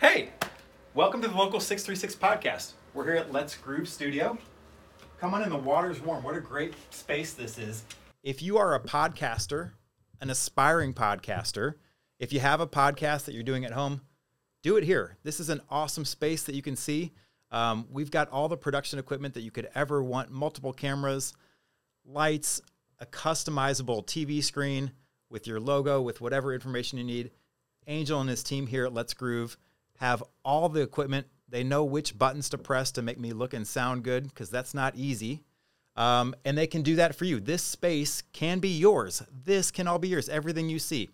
Hey, welcome to the Local 636 podcast. We're here at Let's Groove Studio. Come on in, the water's warm. What a great space this is. If you are a podcaster, an aspiring podcaster, if you have a podcast that you're doing at home, do it here. This is an awesome space that you can see. Um, we've got all the production equipment that you could ever want multiple cameras, lights, a customizable TV screen with your logo, with whatever information you need. Angel and his team here at Let's Groove have all the equipment. They know which buttons to press to make me look and sound good because that's not easy. Um, and they can do that for you. This space can be yours. This can all be yours. Everything you see.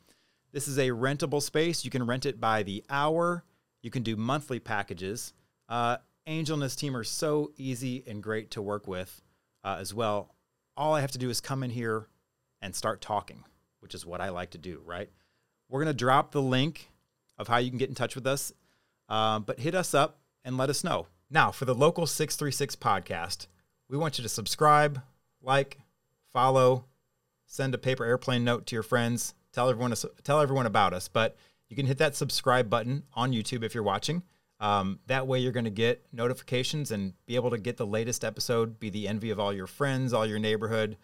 This is a rentable space. You can rent it by the hour. You can do monthly packages. Uh, Angel and his team are so easy and great to work with uh, as well. All I have to do is come in here and start talking, which is what I like to do, right? We're going to drop the link of how you can get in touch with us, um, but hit us up and let us know. Now, for the Local 636 podcast, we want you to subscribe, like, follow, send a paper airplane note to your friends, tell everyone tell everyone about us. But you can hit that subscribe button on YouTube if you're watching. Um, that way, you're going to get notifications and be able to get the latest episode, be the envy of all your friends, all your neighborhood,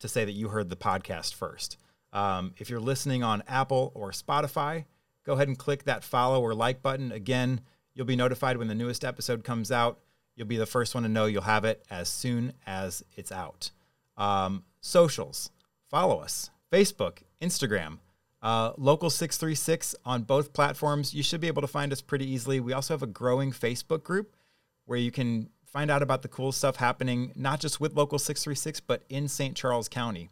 to say that you heard the podcast first. Um, if you're listening on Apple or Spotify, go ahead and click that follow or like button. Again, you'll be notified when the newest episode comes out. You'll be the first one to know. You'll have it as soon as it's out. Um, socials, follow us Facebook, Instagram, uh, Local 636 on both platforms. You should be able to find us pretty easily. We also have a growing Facebook group where you can find out about the cool stuff happening, not just with Local 636, but in St. Charles County.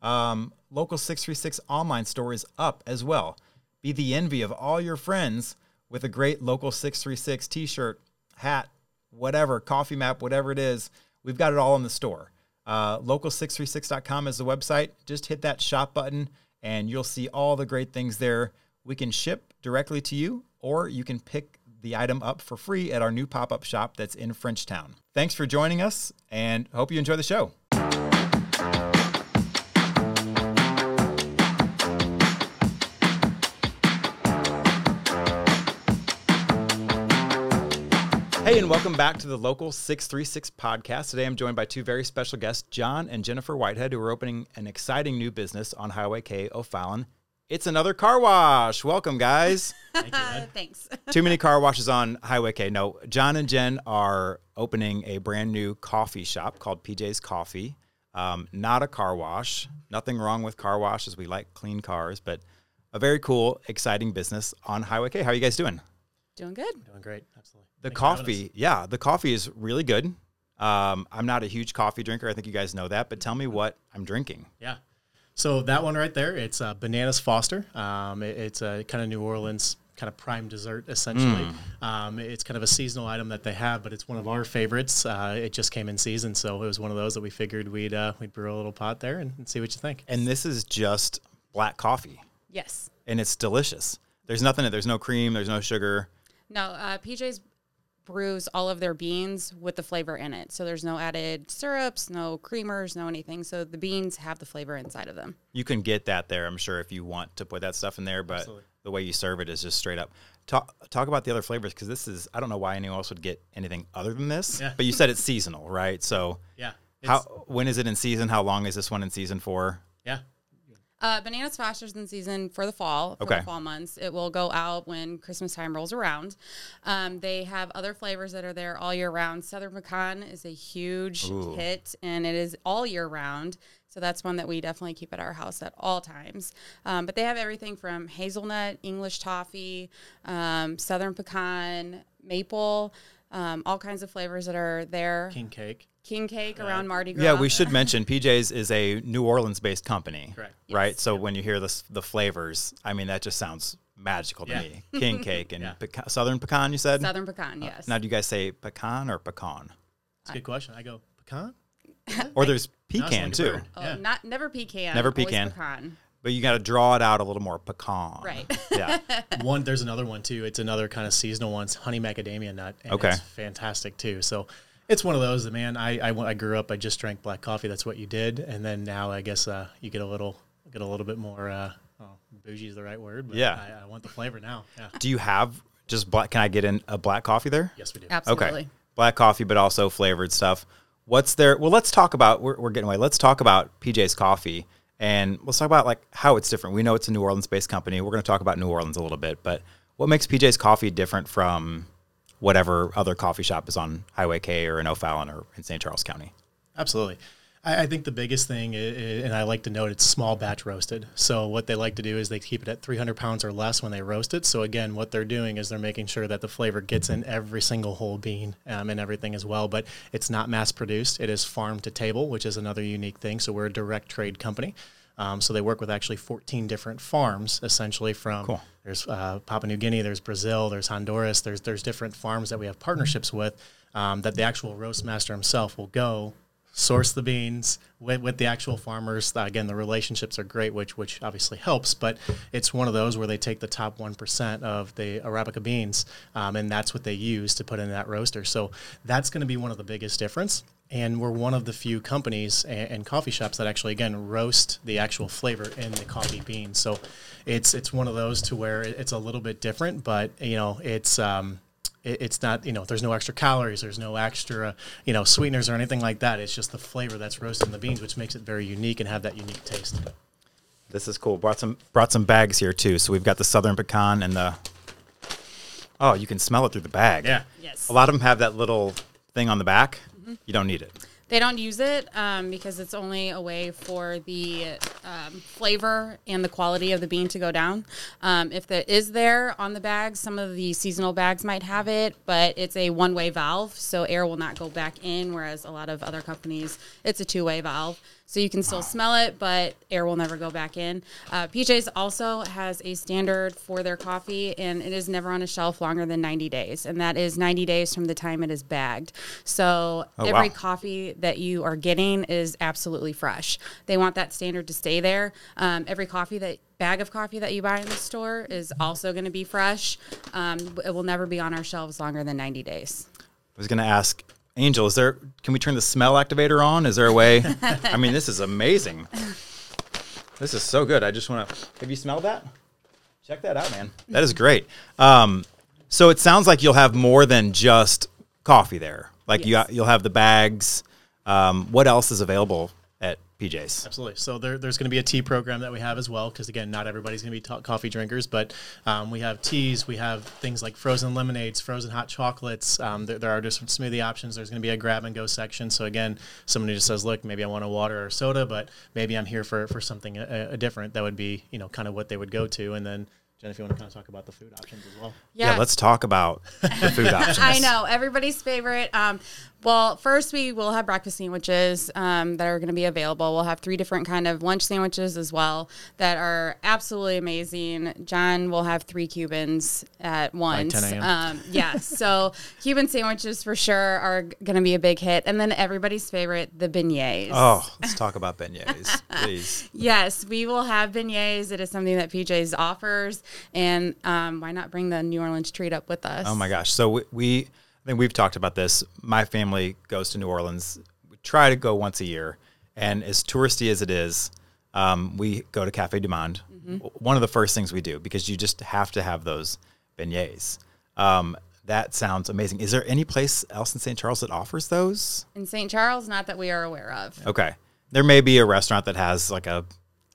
Um, Local 636 online store is up as well. Be the envy of all your friends with a great Local 636 t shirt, hat, whatever, coffee map, whatever it is. We've got it all in the store. Uh, local636.com is the website. Just hit that shop button and you'll see all the great things there. We can ship directly to you, or you can pick the item up for free at our new pop up shop that's in Frenchtown. Thanks for joining us and hope you enjoy the show. Hey, and welcome back to the Local 636 podcast. Today I'm joined by two very special guests, John and Jennifer Whitehead, who are opening an exciting new business on Highway K, O'Fallon. It's another car wash. Welcome, guys. Thank you, Thanks. Too many car washes on Highway K. No, John and Jen are opening a brand new coffee shop called PJ's Coffee. Um, not a car wash. Nothing wrong with car washes. We like clean cars, but a very cool, exciting business on Highway K. How are you guys doing? Doing good. Doing great. Absolutely. The Thanks for coffee, yeah, the coffee is really good. Um, I'm not a huge coffee drinker. I think you guys know that, but tell me what I'm drinking. Yeah. So that one right there, it's uh, Bananas Foster. Um, it- it's a kind of New Orleans kind of prime dessert, essentially. Um, it's kind of a seasonal item that they have, but it's one of our favorites. Uh, it just came in season, so it was one of those that we figured we'd uh, we'd brew a little pot there and, and see what you think. And this is just black coffee, Yes. and it's delicious. There's nothing. It, there's no cream. There's no sugar. No, uh, PJ's brews all of their beans with the flavor in it. So there's no added syrups, no creamers, no anything. So the beans have the flavor inside of them. You can get that there, I'm sure, if you want to put that stuff in there. But Absolutely. the way you serve it is just straight up. Talk talk about the other flavors because this is. I don't know why anyone else would get anything other than this. Yeah. But you said it's seasonal, right? So Yeah. how when is it in season? How long is this one in season for? Yeah. Uh, Bananas Foster's in season for the fall, for Okay. the fall months. It will go out when Christmas time rolls around. Um, they have other flavors that are there all year round. Southern Pecan is a huge Ooh. hit, and it is all year round. So that's one that we definitely keep at our house at all times. Um, but they have everything from hazelnut, English toffee, um, Southern Pecan, maple, um, all kinds of flavors that are there. King cake. King cake around Mardi Gras. Yeah, we should mention PJ's is a New Orleans-based company, Correct. right? So when you hear the the flavors, I mean that just sounds magical to Yeah. me. King cake and Yeah. pecan, Southern pecan. You said. Southern Pecan, uh, yes. Now, do you guys say pecan or pecan? It's a good question. I go pecan. Or there's pecan like a too. Oh, Yeah. not never pecan. Never pecan. pecan. but you got to draw it out a little more pecan. Right. Yeah. one there's another one too it's another kind of seasonal one it's honey macadamia nut and Okay. it's fantastic too so it's one of those that man I, I I grew up I just drank black coffee that's what you did and then now I guess uh, you get a little get a little bit more uh, oh, bougie is the right word but Yeah. I, I want the flavor now yeah do you have just black. Can I get in a black coffee there? Yes, we do. Absolutely. Okay. Black coffee, but also flavored stuff. What's there? Well, let's talk about. We're, we're getting away. Let's talk about PJ's Coffee, and let's talk about like how it's different. We know it's a New Orleans-based company. We're going to talk about New Orleans a little bit, but what makes PJ's Coffee different from whatever other coffee shop is on Highway K or in O'Fallon or in St. Charles County? Absolutely. I, I think the biggest thing, i- i- and I like to note, it's small batch roasted. So what they like to do is they keep it at 300 pounds or less when they roast it. So again, what they're doing is they're making sure that the flavor gets in every single whole bean um, and everything as well. But it's not mass produced. It is farm to table, which is another unique thing. So we're a direct trade company. Um, so they work with actually 14 different farms, essentially from Cool. There's uh, Papua New Guinea, there's Brazil, there's Honduras, there's there's different farms that we have partnerships with um, that the actual roast master himself will go source the beans with, with the actual farmers. Uh, again, the relationships are great, which which obviously helps. But it's one of those where they take the top one percent of the arabica beans, um, and that's what they use to put in that roaster. So that's going to be one of the biggest difference. And we're one of the few companies and, and coffee shops that actually again roast the actual flavor in the coffee beans. So it's it's one of those to where it's a little bit different, but you know it's. Um, it- it's not you know there's no extra calories there's no extra you know sweeteners or anything like that it's just the flavor that's roasted in the beans which makes it very unique and have that unique taste This is cool. Brought some brought some bags here too. So we've got the Southern Pecan and the. Oh, you can smell it through the bag. Yeah. Yes. A lot of them have that little thing on the back. You don't need it. They don't use it um, because it's only a way for the um, flavor and the quality of the bean to go down. Um, if it is there on the bags, some of the seasonal bags might have it, but it's a one way valve, so air will not go back in, whereas a lot of other companies, it's a two way valve. So you can still smell it, but air will never go back in. Uh, PJ's also has a standard for their coffee, and it is never on a shelf longer than 90 days, and that is 90 days from the time it is bagged. So Oh, every wow. coffee that you are getting is absolutely fresh. They want that standard to stay there. Um, every coffee that bag of coffee that you buy in the store is also going to be fresh. Um, it will never be on our shelves longer than 90 days. I was going to ask Angel, is there? Can we turn the smell activator on? Is there a way? I mean, this is amazing. This is so good. I just want to. Have you smelled that? Check that out, man. That is great. Um, so it sounds like you'll have more than just coffee there. Like Yes. you, you'll have the bags. Um, what else is available at PJ's? Absolutely. So there, there's going to be a tea program that we have as well, because again, not everybody's going to be ta- coffee drinkers, but um, we have teas, we have things like frozen lemonades, frozen hot chocolates. Um, there, there are different smoothie options. There's going to be a grab and go section. So again, someone who just says, "Look, maybe I want a water or soda, but maybe I'm here for for something a, a different." That would be, you know, kind of what they would go to. And then, Jen, if you want to kind of talk about the food options as well. Yeah. let's talk about the food options. I know everybody's favorite. Um, well, first we will have breakfast sandwiches um, that are going to be available. We'll have three different kind of lunch sandwiches as well that are absolutely amazing. John will have three Cubans at once. 10 Um, yes, so Cuban sandwiches for sure are going to be a big hit, and then everybody's favorite, the beignets. Oh, let's talk about beignets, please. Yes, we will have beignets. It is something that PJ's offers, and um, why not bring the New Orleans treat up with us? Oh my gosh. So we, we I think we've talked about this. My family goes to New Orleans. We try to go once a year, and as touristy as it is, um, we go to Cafe du Monde. One of the first things we do because you just have to have those beignets. Um, that sounds amazing. Is there any place else in St. Charles that offers those? In St. Charles, not that we are aware of. Okay, there may be a restaurant that has like a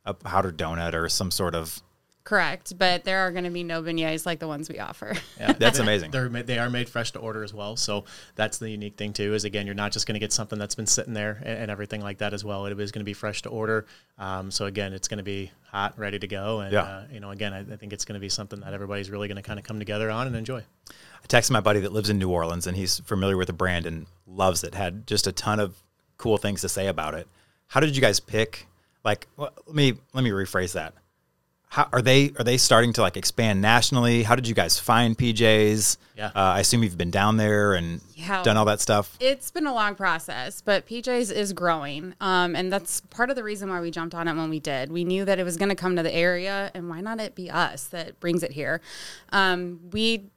a powdered donut or some sort of. Correct, but there are going to be no beignets like the ones we offer. Yeah, That's amazing. They're ma- they are made fresh to order as well, so that's the unique thing too. Is again, you're not just going to get something that's been sitting there and, and everything like that as well. It is going to be fresh to order. Um, so again, it's going to be hot, ready to go, and Yeah. uh, you know, again, I, I think it's going to be something that everybody's really going to kind of come together on and enjoy. I texted my buddy that lives in New Orleans and he's familiar with the brand and loves it. Had just a ton of cool things to say about it. How did you guys pick? Like, well, let me let me rephrase that. How are they? Are they starting to like expand nationally? How did you guys find PJs? Yeah. uh, I assume you've been down there and Yeah. done all that stuff. It's been a long process, but PJ's is growing. Um, and that's part of the reason why we jumped on it when we did. We knew that it was going to come to the area, and why not it be us that brings it here? Um, we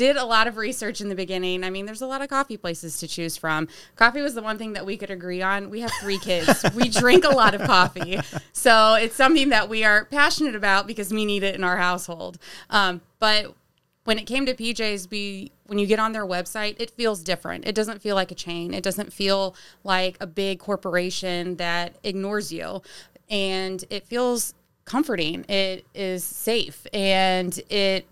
did a lot of research in the beginning. I mean, there's a lot of coffee places to choose from. Coffee was the one thing that we could agree on. We have three kids. we drink a lot of coffee. So it's something that we are passionate about because we need it in our household. Um, but when it came to PJs, be when you get on their website, it feels different. It doesn't feel like a chain. It doesn't feel like a big corporation that ignores you, and it feels comforting. It is safe, and it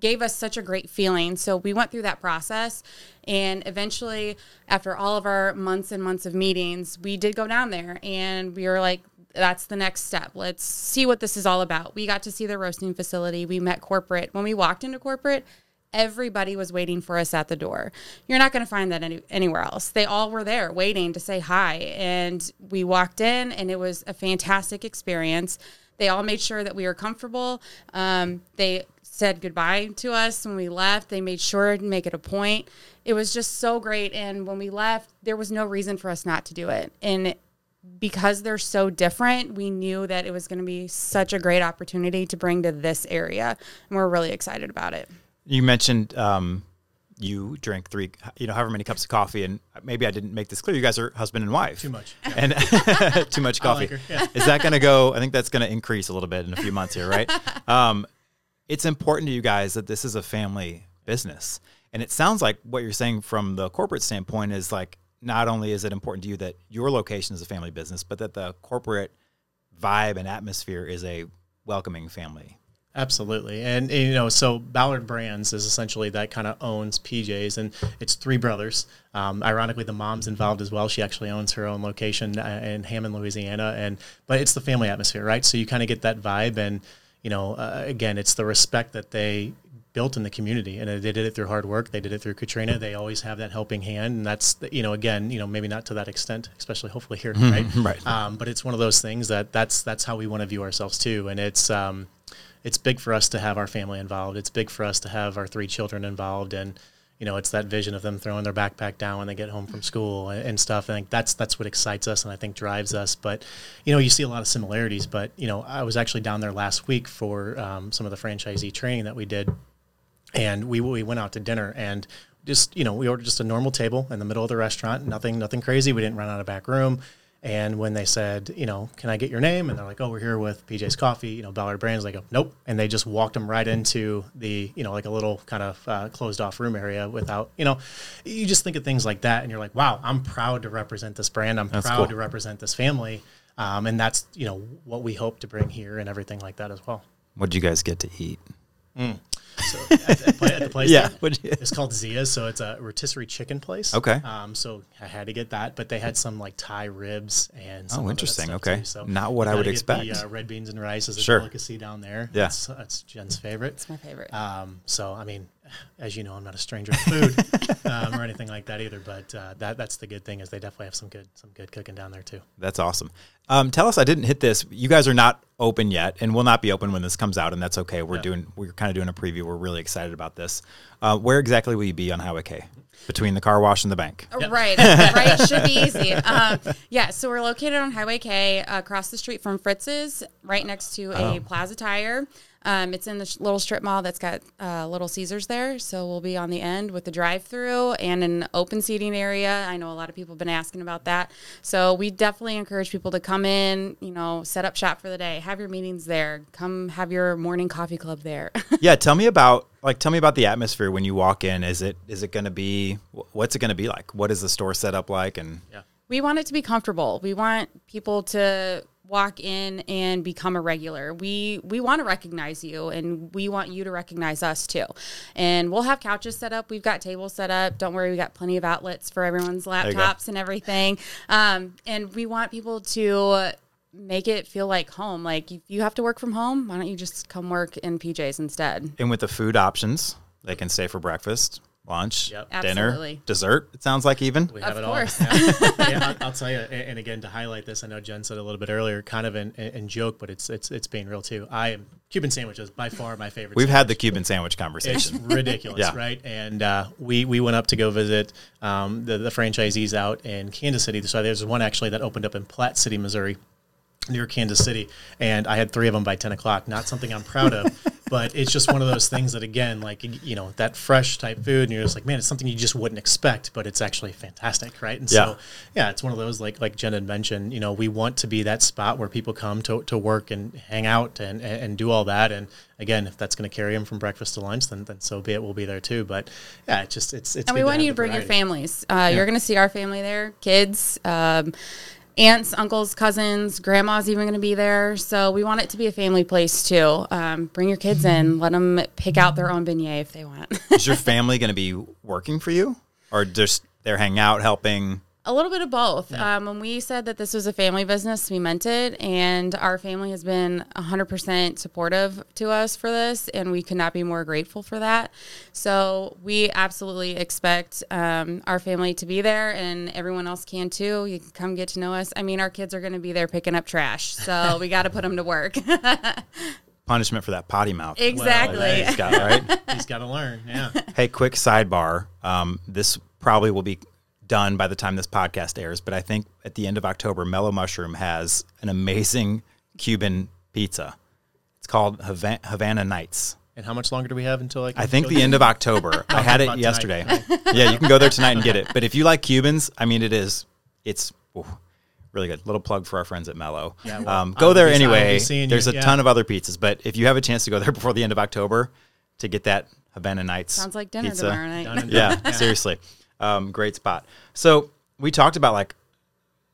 gave us such a great feeling. So we went through that process. And eventually, after all of our months and months of meetings, we did go down there and we were like, that's the next step. Let's see what this is all about. We got to see the roasting facility. We met corporate. When we walked into corporate, everybody was waiting for us at the door. You're not going to find that any, anywhere else. They all were there waiting to say hi. And we walked in, and it was a fantastic experience. They all made sure that we were comfortable. Um, they said goodbye to us when we left. They made sure to make it a point. It was just so great. And when we left, there was no reason for us not to do it. And because they're so different, we knew that it was going to be such a great opportunity to bring to this area. And we're really excited about it. You mentioned um, you drink three, you know, however many cups of coffee, and maybe I didn't make this clear. You guys are husband and wife. Too much. Yeah. And too much coffee. Like yeah. Is that going to go? I think that's going to increase a little bit in a few months here, right? Um, it's important to you guys that this is a family business. And it sounds like what you're saying from the corporate standpoint is like not only is it important to you that your location is a family business, but that the corporate vibe and atmosphere is a welcoming family. Absolutely. And, and, you know, so Ballard Brands is essentially that kind of owns PJs, and it's three brothers. Um, ironically, the mom's involved as well. She actually owns her own location uh, in Hammond, Louisiana. And, but it's the family atmosphere, right? So you kind of get that vibe. And, you know, uh, again, it's the respect that they built in the community and they did it through hard work they did it through katrina they always have that helping hand and that's you know again you know maybe not to that extent especially hopefully here right? right. Um, but it's one of those things that that's that's how we want to view ourselves too and it's um, it's big for us to have our family involved it's big for us to have our three children involved and you know it's that vision of them throwing their backpack down when they get home from school and, and stuff. I think that's that's what excites us and i think drives us. But you know you see a lot of similarities but you know i was actually down there last week for um, some of the franchisee training that we did. And we we went out to dinner and just you know we ordered just a normal table in the middle of the restaurant nothing nothing crazy. We didn't run out of back room and when they said you know can i get your name? And they're like oh we're here with pj's coffee you know ballard brands they go nope. And they just walked them right into the you know like a little kind of uh, closed off room area without you know you just think of things like that and you're like wow i'm proud to represent this brand. I'm That's proud cool. to represent this family. Um, and that's you know what we hope to bring here and everything like that as well. What did you guys get to eat? So at, the, pla- at the place Yeah, there, it's called Zea's, so it's a rotisserie chicken place. Okay. Um, so I had to get that, but they had some like Thai ribs and some Oh, other interesting. stuff, Okay. too. So Not what I would expect. The, uh, red beans and rice is a Sure. delicacy down there. Yeah. that's, that's Jen's favorite. It's my favorite. Um, so I mean, as you know, I'm not a stranger to food um, or anything like that either. But uh, that that's the good thing is they definitely have some good some good cooking down there too. That's awesome. Um, tell us, I didn't hit this. You guys are not open yet, and will not be open when this comes out, and that's okay. We're Yeah. doing, we're kind of doing a preview. We're really excited about this. Uh, where exactly will you be on Highway K, between the car wash and the bank? Right, right. Should be easy. Um, yeah, so we're located on Highway K, uh, across the street from Fritz's, right next to a Plaza Tire. Um, it's in the sh- little strip mall that's got uh, Little Caesars there. So we'll be on the end with the drive-through and an open seating area. I know a lot of people have been asking about that. So we definitely encourage people to come in, you know, set up shop for the day, have your meetings there, come have your morning coffee club there. yeah, tell me about like tell me about the atmosphere when you walk in. Is it is it going to be what's it going to be like? What is the store set up like? And Yeah. we want it to be comfortable. We want people to walk in and become a regular. We we want to recognize you and we want you to recognize us too. And we'll have couches set up. We've got tables set up. Don't worry, we got plenty of outlets for everyone's laptops and everything. Um, and we want people to make it feel like home. Like if you have to work from home, why don't you just come work in PJs instead? and with the food options, they can stay for breakfast, lunch, Yep. dinner, Absolutely. dessert. It sounds like even. We have Of it course. all. Yeah, Yeah, I'll, I'll tell you. And and again, to highlight this, I know Jen said a little bit earlier, kind of in, in, in joke, but it's it's it's being real too. I am Cuban sandwiches by far my favorite. We've sandwich. had the Cuban sandwich conversation. It's ridiculous, Yeah. right? And uh, we we went up to go visit um, the the franchisees out in Kansas City. So there's one actually that opened up in Platte City, Missouri, near Kansas City, and I had three of them by ten o'clock. Not something I'm proud of, but it's just one of those things that again, like you know, that fresh type food, and you're just like, man, it's something you just wouldn't expect, but it's actually fantastic, right? And Yeah. so yeah, it's one of those like like Jen had mentioned. You know, we want to be that spot where people come to, to work and hang out and, and, and do all that. And again, if that's going to carry them from breakfast to lunch, then then so be it. We'll be there too. But yeah, it's just it's it's. And we want you to the bring your families. Uh, You're going to see our family there, kids, um, aunts, uncles, cousins, grandma's even going to be there. So we want it to be a family place too. Um, bring your kids in, let them pick out their own beignet if they want. Is your family going to be working for you, or just they're hanging out, helping? A little bit of both. Um, when we said that this was a family business, we meant it, and our family has been 100% supportive to us for this, and we could not be more grateful for that. So we absolutely expect um, our family to be there, and everyone else can too. You can come get to know us. I mean, our kids are going to be there picking up trash, so we got to put them to work. Punishment for that potty mouth. exactly. He's got, right? He's got to learn. Yeah. Hey, quick sidebar. Um, this probably will be done by the time this podcast airs, but I think at the end of October, Mellow Mushroom has an amazing Cuban pizza. It's called Havan- Havana Nights. And how much longer do we have until like? I think the end of October. I had it yesterday. tonight. yeah, you can go there tonight and get it. But if you like Cubans, I mean, it is. It's ooh, really good. Little plug for our friends at Mellow. Yeah, well, um, I go there be- I will be anyway. There's you, a yeah. ton of other pizzas, but if you have a chance to go there before the end of October to get that Havana Nights, Sounds like dinner pizza, tomorrow night. Done and yeah, seriously. Um, great spot. So we talked about like,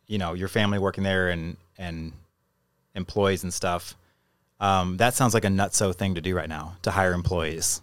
you know, your family working there and and employees and stuff. Um, that sounds like a nutso thing to do right now to hire employees.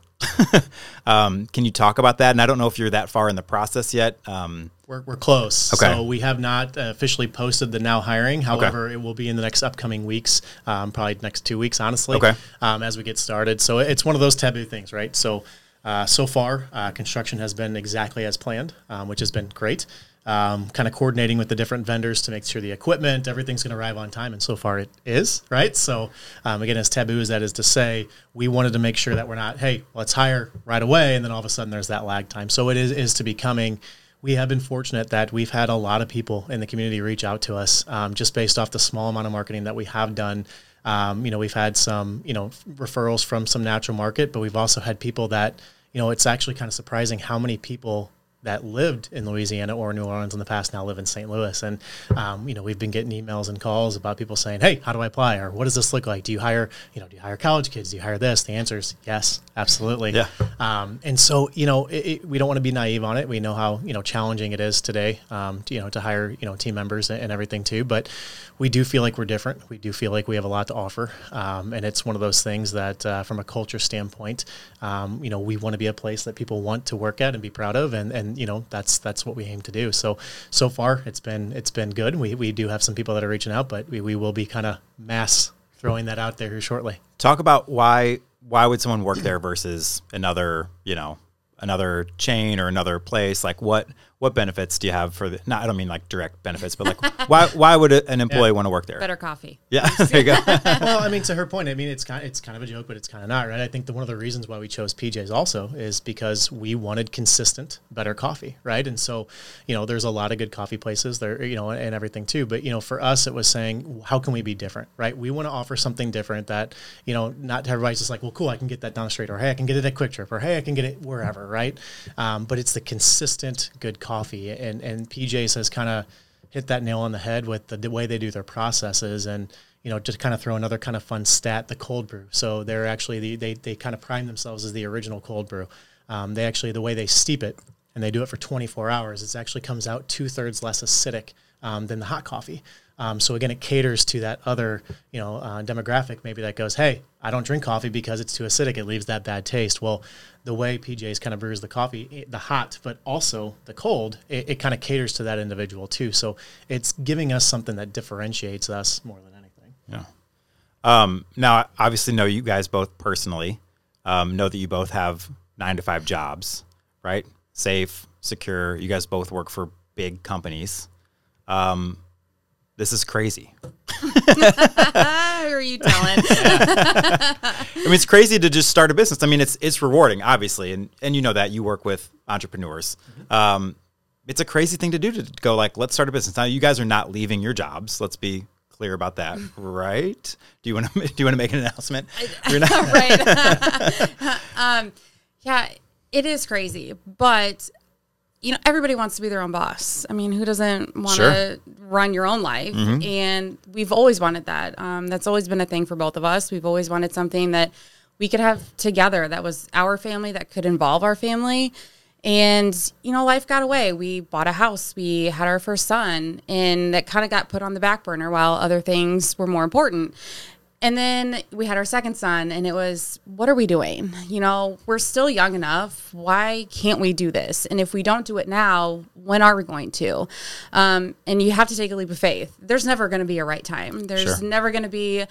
um, can you talk about that? And I don't know if you're that far in the process yet. Um, We're, we're close. Okay. So we have not officially posted the now hiring. However, it will be in the next upcoming weeks, um, probably next two weeks, honestly, Okay. um, as we get started. So it's one of those taboo things, right? So uh, so far, uh, construction has been exactly as planned, um, which has been great. Um, kind of coordinating with the different vendors to make sure the equipment, everything's going to arrive on time, and so far it is, right? So um, again, as taboo as that is to say, we wanted to make sure that we're not, hey, let's hire right away, and then all of a sudden there's that lag time. So it is is to be coming. we have been fortunate that we've had a lot of people in the community reach out to us um, just based off the small amount of marketing that we have done. Um, you know, we've had some, you know, referrals from some natural market, but we've also had people that, you know, it's actually kind of surprising how many people that lived in Louisiana or New Orleans in the past now live in St. Louis. And, um, you know, we've been getting emails and calls about people saying, Hey, how do I apply? Or what does this look like? Do you hire, you know, do you hire college kids? Do you hire this? The answer is yes, absolutely. Yeah. Um, and so, you know, it, it, we don't want to be naive on it. We know how, you know, challenging it is today, um, to, you know, to hire, you know, team members and, and everything too. But we do feel like we're different. We do feel like we have a lot to offer. Um, and it's one of those things that, uh, from a culture standpoint, um, you know, we want to be a place that people want to work at and be proud of. And, and, you know, that's, that's what we aim to do. So, so far it's been, it's been good. We, we do have some people that are reaching out, but we, we will be kind of mass throwing that out there here shortly. talk about why why would someone work there versus another, you know, another chain or another place? Like what what benefits do you have for the? No, I don't mean like direct benefits, but like why why would an employee want to work there? Better coffee. Yeah, there you go. well, I mean, to her point, I mean, it's kind, it's kind of a joke, but it's kind of not, right? I think that one of the reasons why we chose PJ's also is because we wanted consistent, better coffee, right? And so, you know, there's a lot of good coffee places there, you know, and everything too. But you know, for us, it was saying, how can we be different, right? We want to offer something different that, you know, not everybody's just like, well, cool, I can get that down the street, or hey, I can get it at QuikTrip, or hey, I can get it wherever, right? Um, but it's the consistent good coffee, and and PJ's has kind of hit that nail on the head with the, the way they do their processes and you know just kind of throw another kind of fun stat the cold brew. So they're actually the, they, they kind of prime themselves as the original cold brew. Um, they actually the way they steep it and they do it for 24 hours it actually comes out two-thirds less acidic um, than the hot coffee um, so again it caters to that other you know uh, demographic maybe that goes hey i don't drink coffee because it's too acidic it leaves that bad taste well the way PJ's kind of brews the coffee, the hot, but also the cold, it, it kind of caters to that individual too. So it's giving us something that differentiates us more than anything. Yeah. Um, now, I obviously, know you guys both personally. Um, know that you both have nine to five jobs, right? Safe, secure. You guys both work for big companies. Um, this is crazy. Who are you telling? I mean, it's crazy to just start a business. I mean, it's it's rewarding, obviously, and and you know that you work with entrepreneurs. Um, it's a crazy thing to do to go like, let's start a business. Now, you guys are not leaving your jobs. Let's be clear about that, right? Do you want to do you want to make an announcement? You're not- right. um, yeah, it is crazy, but you know, everybody wants to be their own boss. I mean, who doesn't want Sure. to run your own life? And we've always wanted that. Um, that's always been a thing for both of us. We've always wanted something that we could have together that was our family, that could involve our family. And, you know, life got away. We bought a house, we had our first son, and that kind of got put on the back burner while other things were more important. And then we had our second son, and it was, what are we doing? You know, we're still young enough. Why can't we do this? And if we don't do it now, when are we going to? Um, and you have to take a leap of faith. There's never going to be a right time, there's Sure. never going to be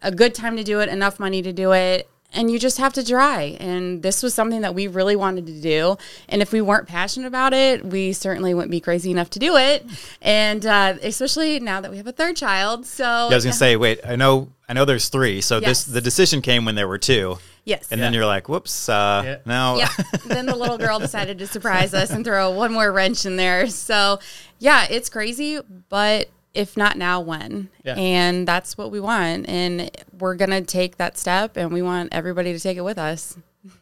a good time to do it, enough money to do it. And you just have to try. And this was something that we really wanted to do. And if we weren't passionate about it, we certainly wouldn't be crazy enough to do it. And uh, especially now that we have a third child. So I was gonna say, wait, I know, I know, there's three. So Yes. this the decision came when there were two, yes. and then you're like, whoops, uh, Yeah. now. yeah. Then the little girl decided to surprise us and throw one more wrench in there. So, yeah, it's crazy, but if not now, when? Yeah. And that's what we want. And we're going to take that step and we want everybody to take it with us.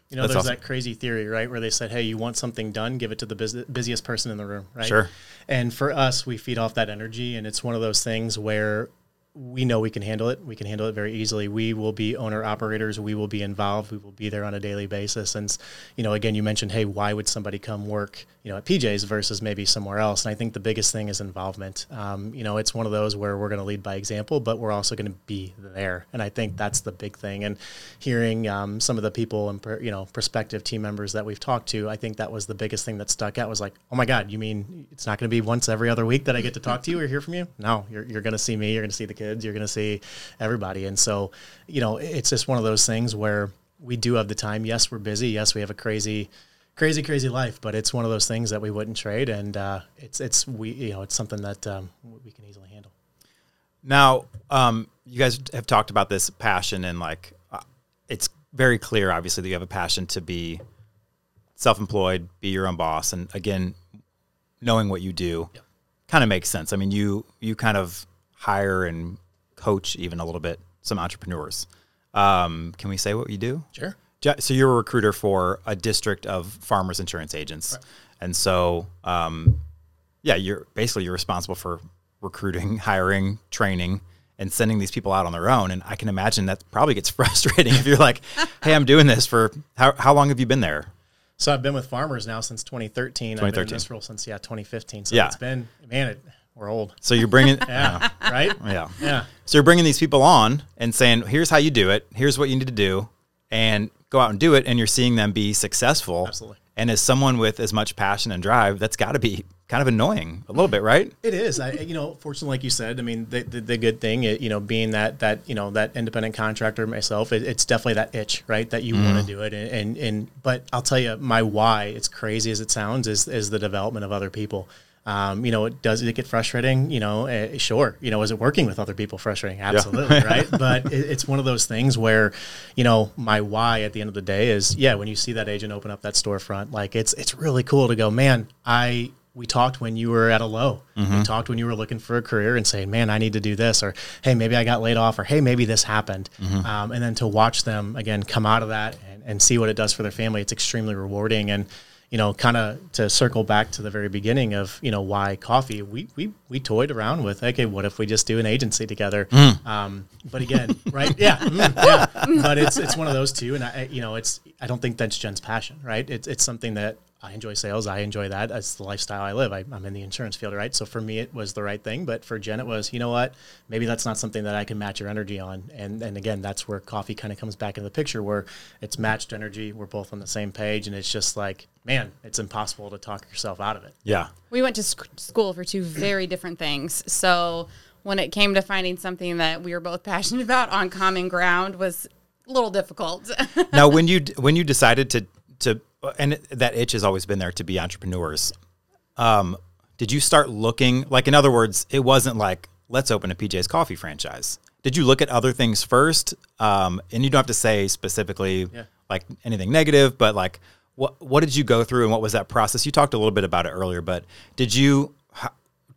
You know, That's there's awesome. that crazy theory, right, where they said, "Hey, you want something done, give it to the bus- busiest person in the room." Right. Sure. And for us, we feed off that energy, and it's one of those things where we know we can handle it. We can handle it very easily. We will be owner operators. We will be involved. We will be there on a daily basis. And you know, again, you mentioned, hey, why would somebody come work, you know, at PJ's versus maybe somewhere else? And I think the biggest thing is involvement. Um, you know, it's one of those where we're going to lead by example, but we're also going to be there. And I think that's the big thing. And hearing um, some of the people and you know prospective team members that we've talked to, I think that was the biggest thing that stuck out. Was like, oh my God, you mean it's not going to be once every other week that I get to talk to you or hear from you? No, you're, you're going to see me. You're going to see the kids. You're going to see everybody. And so, you know, it's just one of those things where we do have the time. Yes, we're busy. Yes, we have a crazy, crazy, crazy life. But it's one of those things that we wouldn't trade. And uh, it's it's we you know it's something that um, we can easily handle. Now, um, you guys have talked about this passion, and like, uh, it's very clear, obviously, that you have a passion to be self-employed, be your own boss, and again, knowing what you do, kind of makes sense. I mean, you you kind of hire and coach even a little bit some entrepreneurs. Um, can we say what you do? Sure. So you're a recruiter for a district of farmers insurance agents, and so um, yeah, you're basically you're responsible for recruiting, hiring, training, and sending these people out on their own. And I can imagine that probably gets frustrating if you're like, "Hey, I'm doing this for how how long have you been there?" So I've been with farmers now since 2013. I've been in this role since yeah 2015. So Yeah. it's been man, it, we're old. So you're bringing Yeah. right. yeah. Yeah. So you're bringing these people on and saying, "Here's how you do it. Here's what you need to do," and go out and do it. And you're seeing them be successful. Absolutely. And as someone with as much passion and drive, that's got to be kind of annoying a little bit, right? It is. I, you know, fortunately, like you said, I mean, the, the, the good thing, it, you know, being that that you know that independent contractor myself, it, it's definitely that itch, right? That you want to mm-hmm. do it, and, and and but I'll tell you, my why, it's crazy as it sounds, is is the development of other people. Um, you know, it does it get frustrating? You know, uh, sure. You know, is it working with other people frustrating? Absolutely, right? But it, it's one of those things where, you know, my why at the end of the day is, yeah, when you see that agent open up that storefront, like it's it's really cool to go, man, I we talked when you were at a low. We talked when you were looking for a career and saying, "Man, I need to do this," or "Hey, maybe I got laid off," or "Hey, maybe this happened." Um, and then to watch them again come out of that and, and see what it does for their family, it's extremely rewarding. And you know, kind of to circle back to the very beginning of you know why coffee. We we we toyed around with okay, what if we just do an agency together? Um, but again, right? Yeah, mm, yeah. But it's it's one of those two, and I you know it's I don't think that's Jen's passion, right? It's it's something that I enjoy sales. I enjoy that. That's the lifestyle I live. I, I'm in the insurance field, right? So for me, it was the right thing. But for Jen, it was, you know what? Maybe that's not something that I can match your energy on. And and again, that's where coffee kind of comes back into the picture, where it's matched energy. We're both on the same page, and it's just like, man, it's impossible to talk yourself out of it. Yeah. We went to sc- school for two very different things. So when it came to finding something that we were both passionate about on common ground was a little difficult. now when you when you decided to to and that itch has always been there to be entrepreneurs um did you start looking like in other words it wasn't like let's open a pj's coffee franchise did you look at other things first um and you don't have to say specifically Yeah. like anything negative but like what what did you go through and what was that process you talked a little bit about it earlier but did you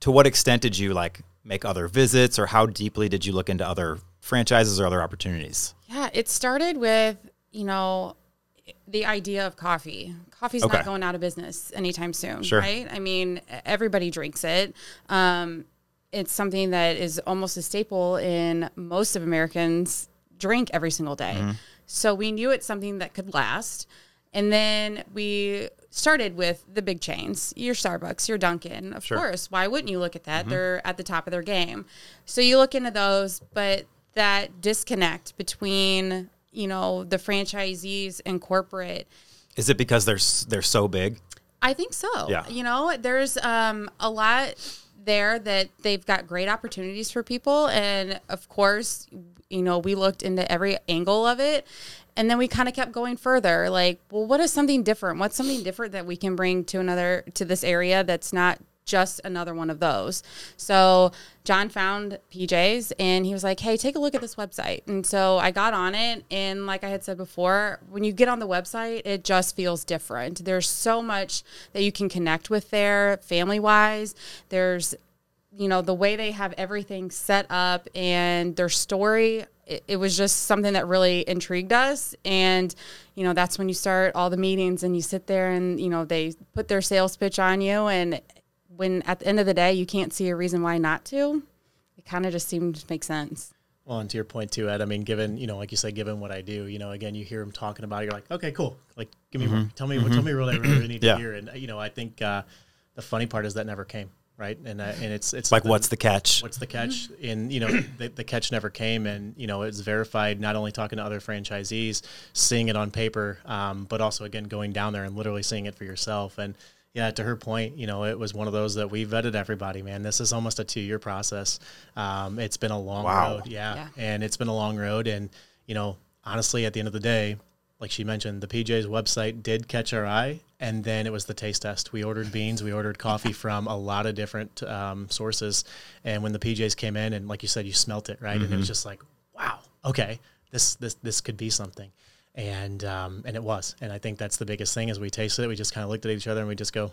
to what extent did you like make other visits, or how deeply did you look into other franchises or other opportunities? Yeah, it started with, you know, the idea of coffee. Coffee's Okay. not going out of business anytime soon, Sure. right? I mean, everybody drinks it. Um, it's something that is almost a staple in most of Americans drink every single day. Mm-hmm. So we knew it's something that could last. And then we started with the big chains, your Starbucks, your Dunkin'. Of Sure. course, why wouldn't you look at Mm-hmm. that? They're at the top of their game. So you look into those, but that disconnect between, you know, the franchisees and corporate Is it because they're they're so big? I think so. Yeah. You know, there's um, a lot there that they've got great opportunities for people. And of course, you know, we looked into every angle of it. And then we kind of kept going further. Like, well, what is something different? What's something different that we can bring to another, to this area that's not just another one of those? So John found PJs and he was like, hey, take a look at this website. And so I got on it. And like I had said before, when you get on the website, it just feels different. There's so much that you can connect with there, family wise. There's, you know, the way they have everything set up and their story. It, it was just something that really intrigued us. And, you know, that's when you start all the meetings and you sit there and, you know, they put their sales pitch on you. And when at the end of the day, you can't see a reason why not to, it kind of just seemed to make sense. Well, and to your point too, Ed. I mean, given you know, like you said, given what I do, you know, again, you hear him talking about it, you're like, okay, cool. Like, give me more. Tell me, tell me what I really need Yeah. to hear. And you know, I think uh, the funny part is that never came, right? And uh, and it's it's Like, something- what's the catch? what's the catch? And you know, the, the catch never came, and you know, it's verified. Not only talking to other franchisees, seeing it on paper, um, but also again going down there and literally seeing it for yourself. And yeah, to her point, you know, it was one of those that we vetted everybody. Man, this is almost a two-year process. Um, it's been a long Wow. road, yeah, Yeah. and it's been a long road. And you know, honestly, at the end of the day, like she mentioned, the PJ's website did catch our eye, and then it was the taste test. We ordered beans, we ordered coffee from a lot of different um, sources, and when the PJ's came in, and like you said, you smelt it, right, and it was just like, wow, okay, this this this could be something, and um, and it was, and I think that's the biggest thing is we tasted it, we just kind of looked at each other, and we just go,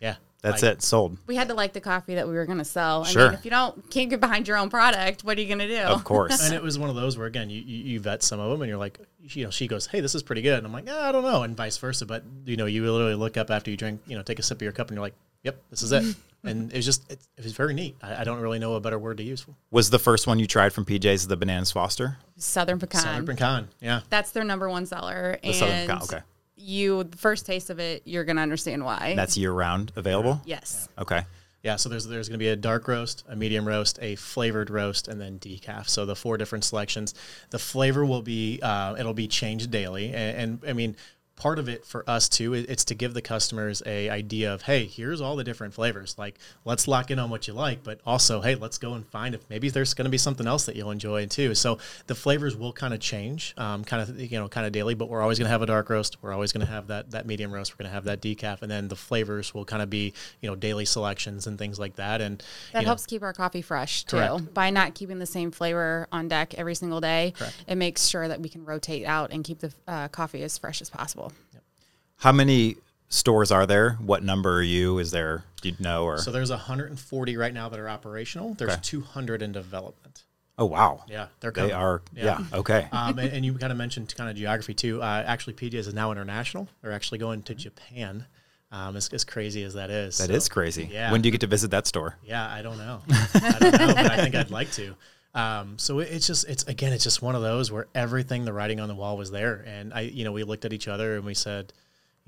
yeah, That's like, it. Sold. We had to like the coffee that we were going to sell. I Sure. mean, if you don't can't get behind your own product, what are you going to do? Of course. And it was one of those where again you, you you vet some of them and you're like you know she goes hey this is pretty good and I'm like "Ah, I don't know and vice versa but you know you literally look up after you drink you know take a sip of your cup and you're like yep this is it and it was just it, it was very neat I, I don't really know a better word to use for Was the first one you tried from PJ's the Bananas Foster? Southern pecan. Southern pecan yeah That's their number one seller. The and Southern Pecan, okay. you, the first taste of it, you're going to understand why. That's year round available? yes. Okay. yeah so there's there's going to be a dark roast a medium roast a flavored roast and then decaf so the four different selections the flavor will be uh, it'll be changed daily and, and I mean part of it for us too it's to give the customers a idea of hey here's all the different flavors like let's lock in on what you like but also hey let's go and find if maybe there's going to be something else that you'll enjoy too so the flavors will kind of change um, kind of you know kind of daily but we're always going to have a dark roast we're always going to have that that medium roast we're going to have that decaf and then the flavors will kind of be you know daily selections and things like that and That you know, helps keep our coffee fresh too. Correct. By not keeping the same flavor on deck every single day, Correct. it makes sure that we can rotate out and keep the uh, coffee as fresh as possible. How many stores are there? What number are you? Is there, do you know? Or So there's 140 right now that are operational. There's Okay. 200 in development. Oh, wow. Yeah, they're good. They are, yeah. Okay. um, and, and you kind of mentioned kind of geography too. Uh, actually, PJ's is now international. They're actually going to Japan. Um, as, as crazy as that is. That So, is crazy. yeah. When do you get to visit that store? Yeah, I don't know. I don't know, but I think I'd like to. Um, so it, it's just, it's again, it's just one of those where everything, the writing on the wall was there, and I, you know, we looked at each other and we said,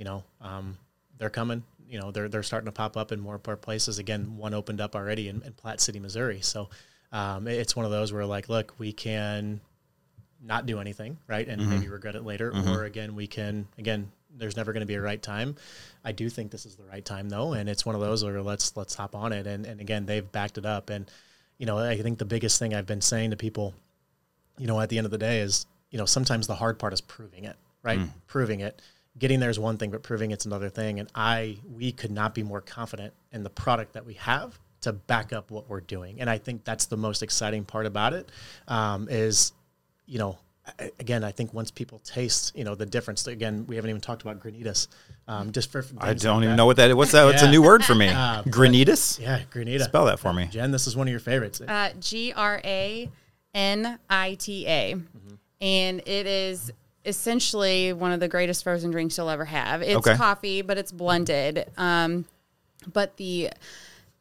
you know, um, they're coming. You know, they're they're starting to pop up in more and more places. Again, one opened up already in, in Platte City, Missouri. So um, it's one of those where like, look, we can not do anything, right, and maybe regret it later, or again, we can again. There's never going to be a right time. I do think this is the right time though, and it's one of those where let's let's hop on it. And and again, they've backed it up. And you know, I think the biggest thing I've been saying to people, you know, at the end of the day is, you know, sometimes the hard part is proving it, right? Proving it. Getting there is one thing, but proving it's another thing. And I, we could not be more confident in the product that we have to back up what we're doing. And I think that's the most exciting part about it. Um, is, you know, again, I think once people taste, you know, the difference. Again, we haven't even talked about granitas. Um, just for I don't even know what that is. What's that? What's a new word for me? Uh, but- Granitas? Yeah, granita. Spell that for me. Jen, this is one of your favorites. Uh, G R A N I T A. And it is essentially one of the greatest frozen drinks you'll ever have. It's Okay. coffee, but it's blended. Um, but the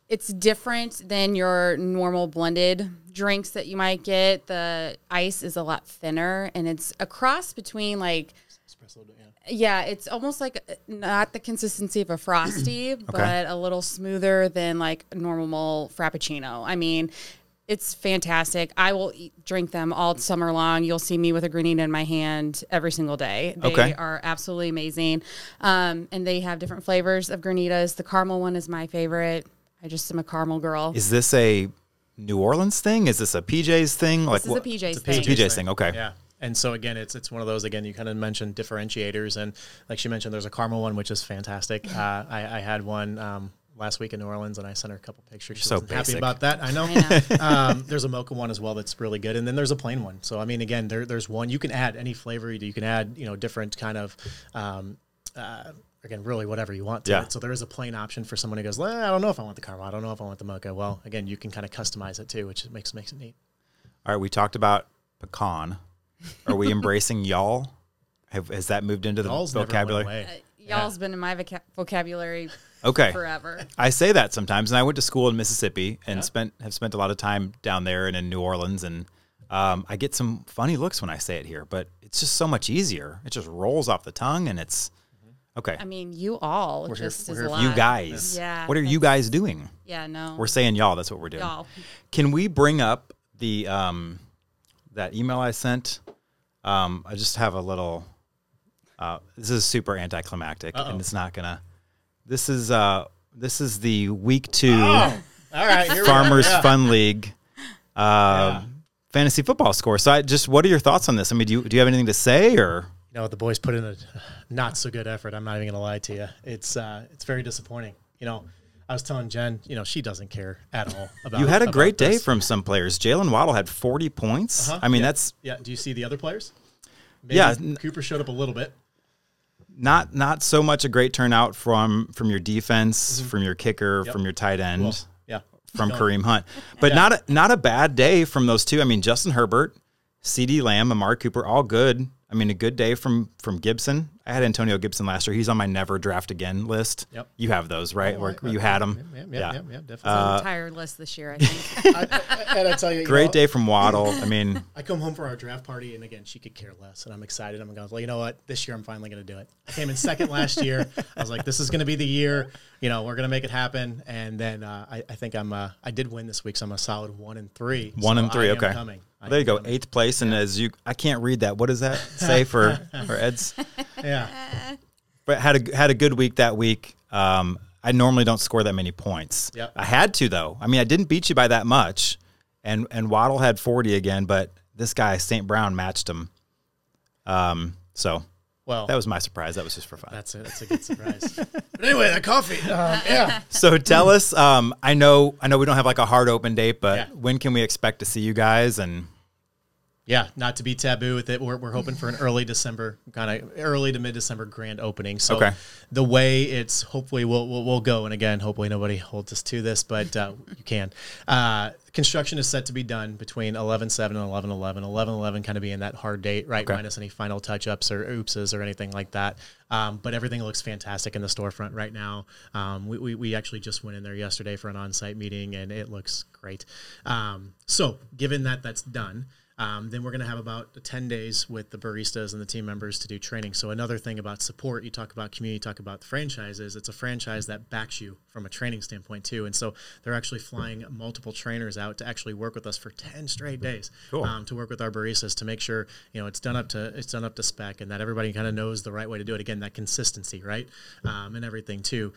it's different than your normal blended drinks that you might get. The ice is a lot thinner and it's a cross between like Espresso, yeah. yeah, it's almost like uh, not the consistency of a frosty, but a little smoother than like normal frappuccino. I mean, it's fantastic. I will eat, drink them all summer long. You'll see me with a granita in my hand every single day. They Okay. are absolutely amazing. Um, and they have different flavors of granitas. The caramel one is my favorite. I just am a caramel girl. Is this a New Orleans thing? Is this a PJ's thing? Like this is a what- PJ's It's thing. a PJ's thing. Okay. Yeah. And so again, it's it's one of those again. You kind of mentioned differentiators, and like she mentioned, there's a caramel one which is fantastic. Uh, I, I had one um, last week in New Orleans, and I sent her a couple pictures. She So wasn't happy about that. I know. I know. um, there's a mocha one as well that's really good, and then there's a plain one. So I mean, again, there, there's one you can add any flavor. You can add you know different kind of. Um, uh, Again, really, whatever you want to Yeah. it. So there is a plain option for someone who goes, well, I don't know if I want the caramel. I don't know if I want the mocha. Well, again, you can kind of customize it too, which makes makes it neat. All right. We talked about pecan. Are we embracing y'all? Have, has that moved into the Y'all's vocabulary? away. Y'all's been in my voca- vocabulary Okay. forever. I say that sometimes, and I went to school in Mississippi and spent have spent a lot of time down there and in New Orleans, and um, I get some funny looks when I say it here, but it's just so much easier. It just rolls off the tongue, and it's okay. I mean, you all just we're is here a for lot. you guys, Yeah, what are you guys doing? Yeah, no. We're saying y'all. That's what we're doing. y'all. Can we bring up the um, that email I sent? Um, I just have a little. Uh, this is super anticlimactic, Uh-oh. and it's not gonna. This is uh, this is the week two All right, here. Farmers Yeah. Fun League uh, fantasy football score. So, I just what are your thoughts on this? I mean, do you do you have anything to say or? You know, the boys put in a not so good effort. I'm not even gonna lie to you. It's uh, it's very disappointing. You know, I was telling Jen, you know, she doesn't care at all about. You had a great day this. from some players. Jalen Waddle had 40 points. Uh-huh. I mean, Yeah. that's Yeah. Do you see the other players? Maybe Yeah, Cooper showed up a little bit. Not not so much a great turnout from from your defense, from your kicker, Mm-hmm. Yep. from your tight end, Well, yeah. from Kareem Hunt. But not a, not a bad day from those two. I mean, Justin Herbert, CeeDee Lamb, Amari Cooper, all good. I mean, a good day from from Gibson. I had Antonio Gibson last year. He's on my never draft again list. Yep. You have those, right? Oh, Where I- you had them. Yeah, yeah, yeah, yeah, definitely. It's Uh, entire list this year, I think. I, I- and I tell you, you Great know, day from Waddle. I mean, I come home for our draft party, and again, she could care less, and I'm excited. I'm going, well, you know what? This year, I'm finally going to do it. I came in second last year. I was like, this is going to be the year. You know, we're going to make it happen. And then uh, I, I think I'm, uh, I did win this week, so I'm a solid one and three. one So and three. I am Okay. coming. I There you go. coming. Eighth place, and as you, I can't read that. What does that say for for Ed's? Yeah. but had a had a good week that week. Um, I normally don't score that many points. Yep. I had to though. I mean, I didn't beat you by that much, and and Waddle had forty again, but this guy St. Brown matched him. Um, so Well, that was my surprise. That was just for fun. that's a, that's a good surprise. but anyway, that coffee. Um, yeah. So tell us. Um, I know I know we don't have like a hard open date, but Yeah. when can we expect to see you guys? And Yeah, not to be taboo with it. We're, we're hoping for an early December, kind of early to mid December grand opening. So Okay. the way it's hopefully we'll, we'll, we'll go, and again, hopefully nobody holds us to this, but uh, you can. Uh, construction is set to be done between 11 7 and 11 11. 11 11 kind of being that hard date, right? Okay. Minus any final touch ups or oopses or anything like that. Um, but everything looks fantastic in the storefront right now. Um, we, we, we actually just went in there yesterday for an on site meeting, and it looks great. Um, so, given that that's done, um, then we're going to have about 10 days with the baristas and the team members to do training. So another thing about support, you talk about community, talk about the franchises. It's a franchise that backs you from a training standpoint too. And so they're actually flying multiple trainers out to actually work with us for 10 straight days Cool. um, to work with our baristas to make sure you know it's done up to it's done up to spec and that everybody kind of knows the right way to do it. Again, that consistency, right, um, and everything too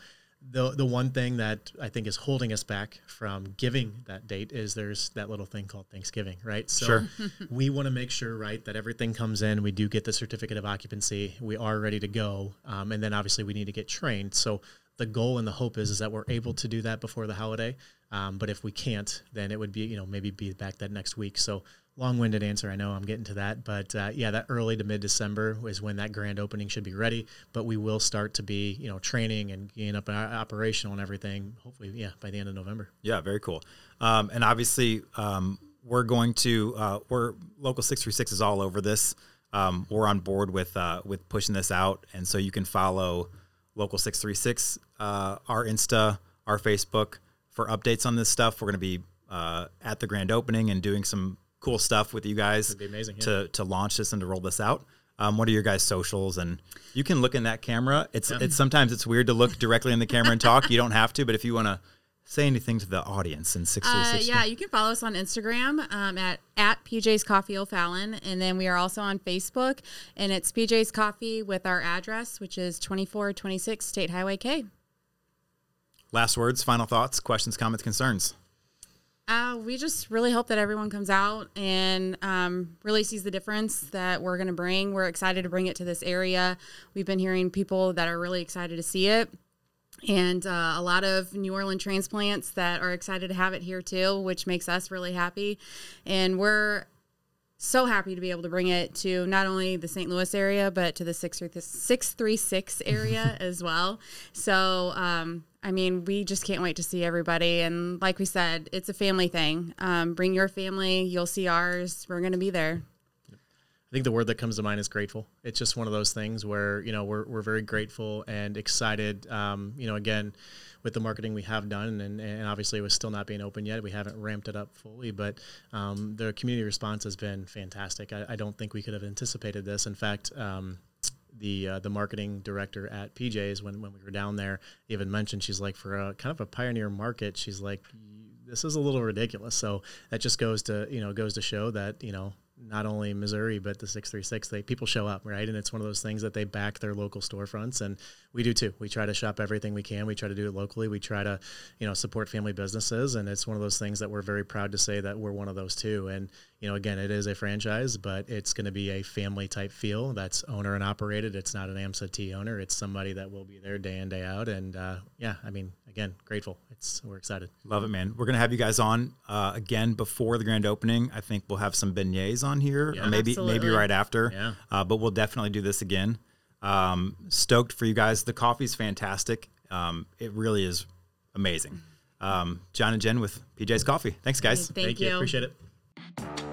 the the one thing that I think is holding us back from giving that date is there's that little thing called Thanksgiving, right? So Sure. we want to make sure, right, that everything comes in. We do get the certificate of occupancy. We are ready to go, um, and then obviously we need to get trained. So the goal and the hope is is that we're able to do that before the holiday. Um, but if we can't, then it would be you know maybe be back that next week. So long-winded answer. I know I'm getting to that, but uh, yeah, that early to mid-December is when that grand opening should be ready. But we will start to be, you know, training and getting up operational and everything. Hopefully, yeah, by the end of November. Yeah, very cool. Um, and obviously, um, we're going to uh, we're local six three six is all over this. Um, we're on board with uh, with pushing this out, and so you can follow local six three six, uh, our Insta, our Facebook for updates on this stuff. We're going to be uh, at the grand opening and doing some cool stuff with you guys be amazing, yeah. to to launch this and to roll this out. Um, what are your guys' socials? And you can look in that camera. It's it's sometimes it's weird to look directly in the camera and talk. You don't have to, but if you want to say anything to the audience in six uh, yeah you can follow us on instagram um, at at pj's coffee o'fallon and then we are also on facebook and it's pj's coffee with our address which is 2426 state highway k last words final thoughts questions comments concerns uh, we just really hope that everyone comes out and um, really sees the difference that we're going to bring. We're excited to bring it to this area. We've been hearing people that are really excited to see it. And uh, a lot of New Orleans transplants that are excited to have it here too, which makes us really happy. And we're so happy to be able to bring it to not only the St. Louis area, but to the 636 area as well. So, um, I mean, we just can't wait to see everybody. And like we said, it's a family thing. Um, bring your family, you'll see ours. We're going to be there. I think the word that comes to mind is grateful. It's just one of those things where you know we're, we're very grateful and excited. Um, you know, again, with the marketing we have done, and, and obviously it was still not being open yet. We haven't ramped it up fully, but um, the community response has been fantastic. I, I, don't think we could have anticipated this. In fact. Um, the uh, the marketing director at PJ's when, when we were down there even mentioned she's like for a kind of a pioneer market she's like this is a little ridiculous so that just goes to you know goes to show that you know not only Missouri but the 636 they people show up right? And it's one of those things that they back their local storefronts and we do too. We try to shop everything we can. We try to do it locally. We try to you know support family businesses and it's one of those things that we're very proud to say that we're one of those too. And you know again it is a franchise but it's going to be a family type feel that's owner and operated it's not an AMSA owner it's somebody that will be there day in day out and uh, yeah I mean again grateful it's we're excited love it man we're gonna have you guys on uh, again before the grand opening I think we'll have some beignets on here yeah, or maybe absolutely. maybe right after yeah. Uh, but we'll definitely do this again um, stoked for you guys. The coffee's fantastic. Um, it really is amazing. Um, John and Jen with PJ's Coffee. Thanks, guys. Thank, Thank you. you. Appreciate it.